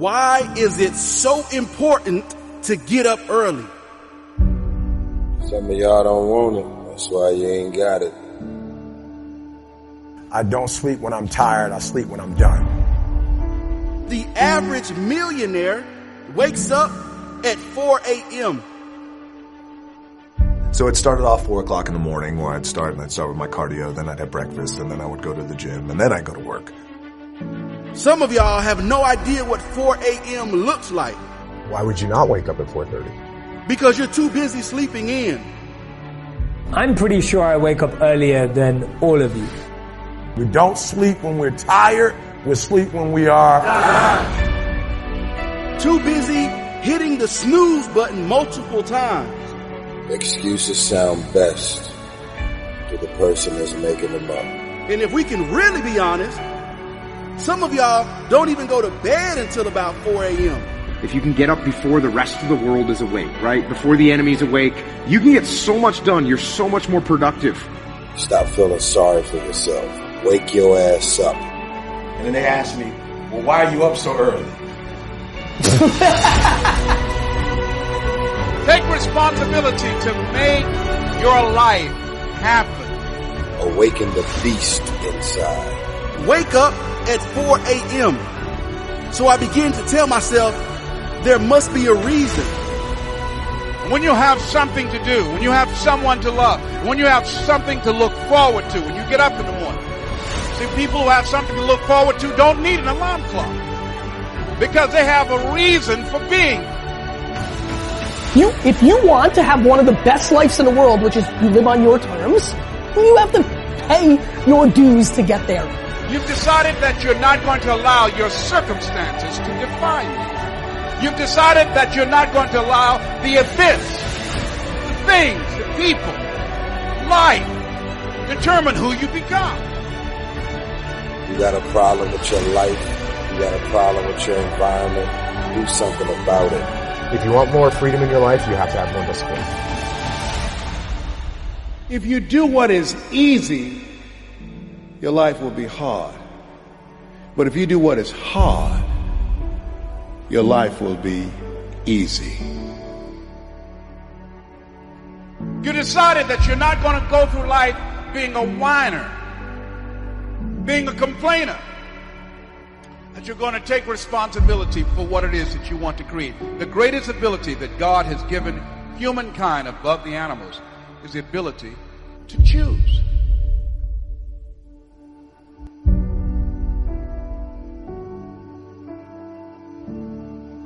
Why is it so important to get up early? Some of y'all don't want it. That's why you ain't got it. I don't sleep when I'm tired. I sleep when I'm done. The average millionaire wakes up at 4 a.m. So it started off four o'clock in the morning where I'd start and I'd start with my cardio, then I'd have breakfast, and then I would go to the gym, and then I'd go to work. Some of y'all have no idea what 4 a.m. looks like Why would you not wake up at 4.30? because you're too busy sleeping in. I'm pretty sure I wake up earlier than all of you. We don't sleep when we're tired. We sleep when we are. Too busy hitting the snooze button multiple times. Excuses sound best to the person that's making them up. And if we can really be honest, some of y'all don't even go to bed until about 4 a.m. If you can get up before the rest of the world is awake, right? Before the enemy's awake, you can get so much done. You're so much more productive. Stop feeling sorry for yourself. Wake your ass up. And then they ask me, well, why are you up so early? Take responsibility to make your life happen. Awaken the beast inside. Wake up at 4 a.m. So I begin to tell myself there must be a reason. When you have something to do, when you have someone to love, when you have something to look forward to, when you get up in the morning. See, people who have something to look forward to don't need an alarm clock because they have a reason for being. You, if you want to have one of the best lives in the world, which is you live on your terms, you have to pay your dues to get there. You've decided that you're not going to allow your circumstances to define you. You've decided that you're not going to allow the events, the things, the people, life determine who you become. You got a problem with your life. You got a problem with your environment. Do something about it. If you want more freedom in your life, you have to have more discipline. If you do what is easy, your life will be hard. But if you do what is hard, your life will be easy. You decided that you're not going to go through life being a whiner, being a complainer. That you're going to take responsibility for what it is that you want to create. The greatest ability that God has given humankind above the animals is the ability to choose.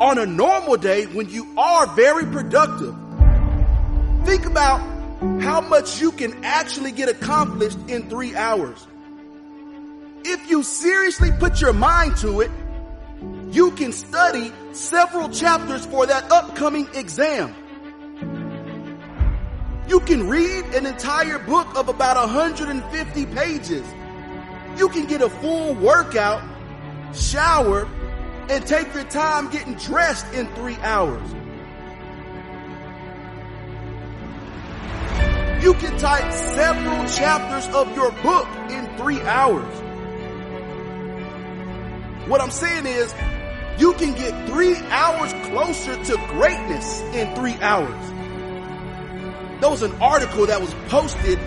On a normal day, when you are very productive, think about how much you can actually get accomplished in three hours. If you seriously put your mind to it, you can study several chapters for that upcoming exam. You can read an entire book of about 150 pages. You can get a full workout, shower, and take your time getting dressed in three hours. You can type several chapters of your book in three hours. What I'm saying is, you can get three hours closer to greatness in three hours. There was an article that was posted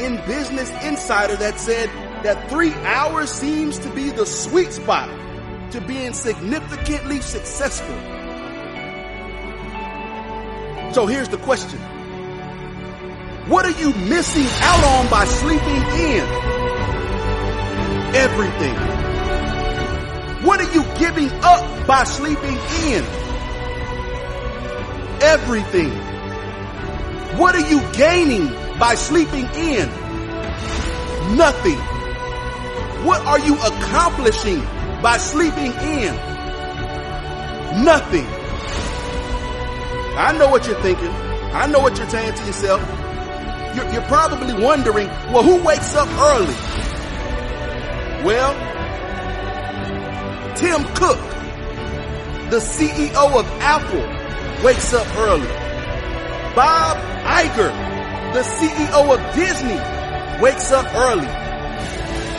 in Business Insider that said that three hours seems to be the sweet spot to being significantly successful. So here's the question. What are you missing out on by sleeping in? Everything. What are you giving up by sleeping in? Everything. What are you gaining by sleeping in? Nothing. What are you accomplishing by sleeping in? Nothing. I know what you're thinking. I know what you're saying to yourself. You're, you're probably wondering, well, who wakes up early? Well, Tim Cook, the CEO of Apple, wakes up early. Bob Iger, the CEO of Disney, wakes up early.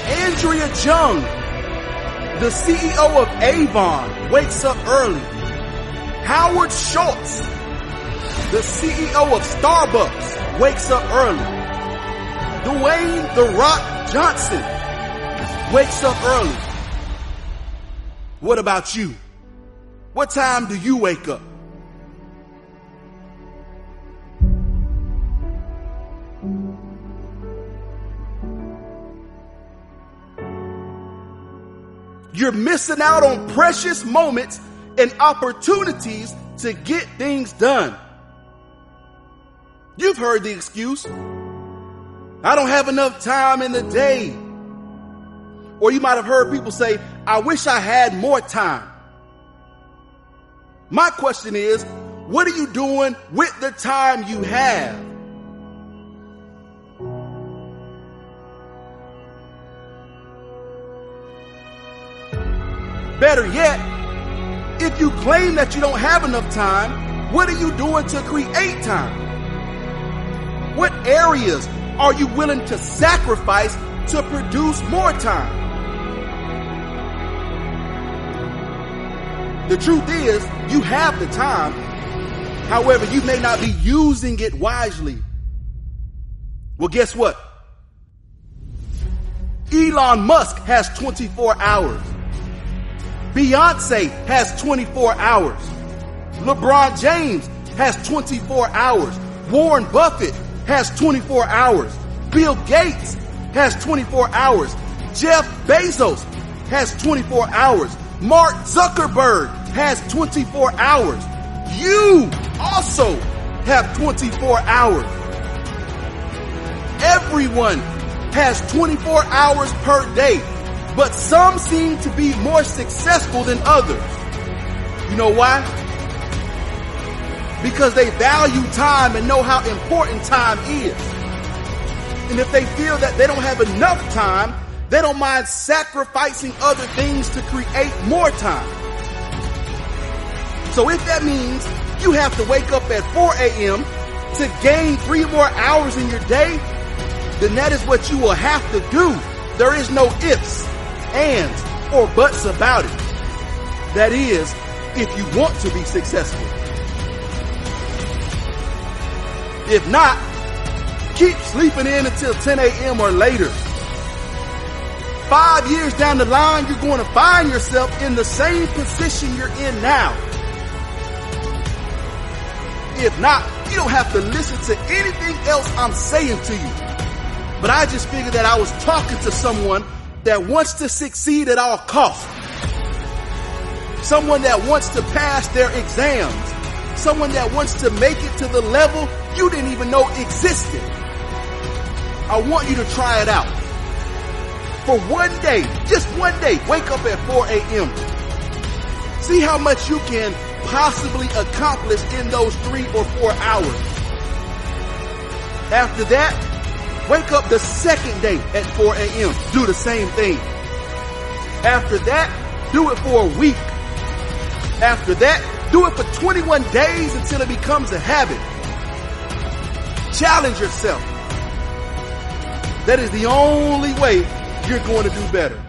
Andrea Jung, The CEO of Avon wakes up early. Howard Schultz, the CEO of Starbucks, wakes up early. Dwayne The Rock Johnson wakes up early. What about you? What time do you wake up? You're missing out on precious moments and opportunities to get things done. You've heard the excuse. I don't have enough time in the day. Or you might have heard people say, I wish I had more time. My question is, what are you doing with the time you have? Better yet, if you claim that you don't have enough time, what are you doing to create time? What areas are you willing to sacrifice to produce more time? The truth is, you have the time. However, you may not be using it wisely. Well, guess what? Elon Musk has 24 hours. Beyonce has 24 hours. LeBron James has 24 hours. Warren Buffett has 24 hours. Bill Gates has 24 hours. Jeff Bezos has 24 hours. Mark Zuckerberg has 24 hours. You also have 24 hours. Everyone has 24 hours per day. But some seem to be more successful than others. You know why? Because they value time and know how important time is. And if they feel that they don't have enough time, they don't mind sacrificing other things to create more time. So if that means you have to wake up at 4 a.m. to gain three more hours in your day, then that is what you will have to do. There is no ifs ands, or buts about it. That is, if you want to be successful. If not, keep sleeping in until 10 a.m. or later. Five years down the line, you're going to find yourself in the same position you're in now. If not, you don't have to listen to anything else I'm saying to you. But I just figured that I was talking to someone that wants to succeed at all costs. Someone that wants to pass their exams. Someone that wants to make it to the level you didn't even know existed. I want you to try it out. For one day, just one day, wake up at 4 a.m. See how much you can possibly accomplish in those three or four hours. After that, Wake up the second day at 4 a.m. Do the same thing. After that, do it for a week. After that, do it for 21 days until it becomes a habit. Challenge yourself. That is the only way you're going to do better.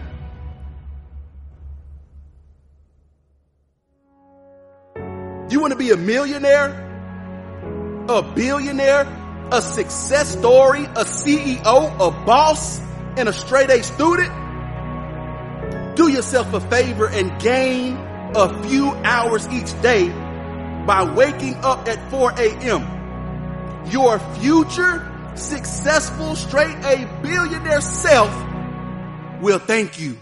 You want to be a millionaire? A billionaire? A success story, a CEO, a boss, and a straight A student, do yourself a favor and gain a few hours each day by waking up at 4 a.m. Your future successful straight A billionaire self will thank you.